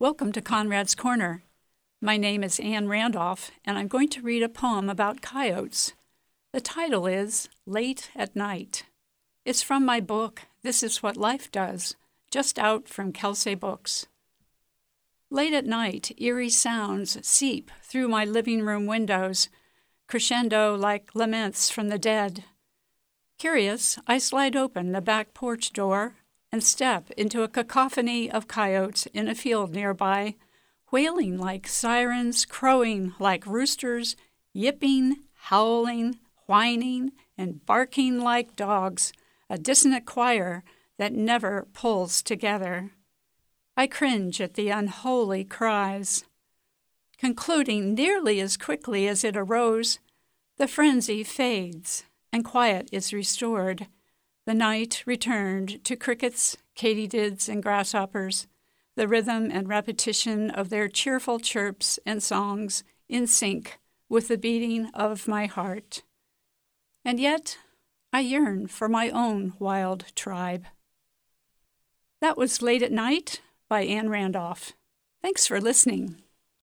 Welcome to Conrad's Corner. My name is Anne Randolph, and I'm going to read a poem about coyotes. The title is Late at Night. It's from my book, This Is What Life Does, just out from Kelsay Books. Late at night, eerie sounds seep through my living room windows, crescendo like laments from the dead. Curious, I slide open the back porch door and step into a cacophony of coyotes in a field nearby, wailing like sirens, crowing like roosters, yipping, howling, whining, and barking like dogs, a dissonant choir that never pulls together. I cringe at the unholy cries. Concluding nearly as quickly as it arose, the frenzy fades and quiet is restored the night returned to crickets, katydids, and grasshoppers, the rhythm and repetition of their cheerful chirps and songs in sync with the beating of my heart. And yet, I yearn for my own wild tribe. That was Late at Night by Anne Randolph. Thanks for listening.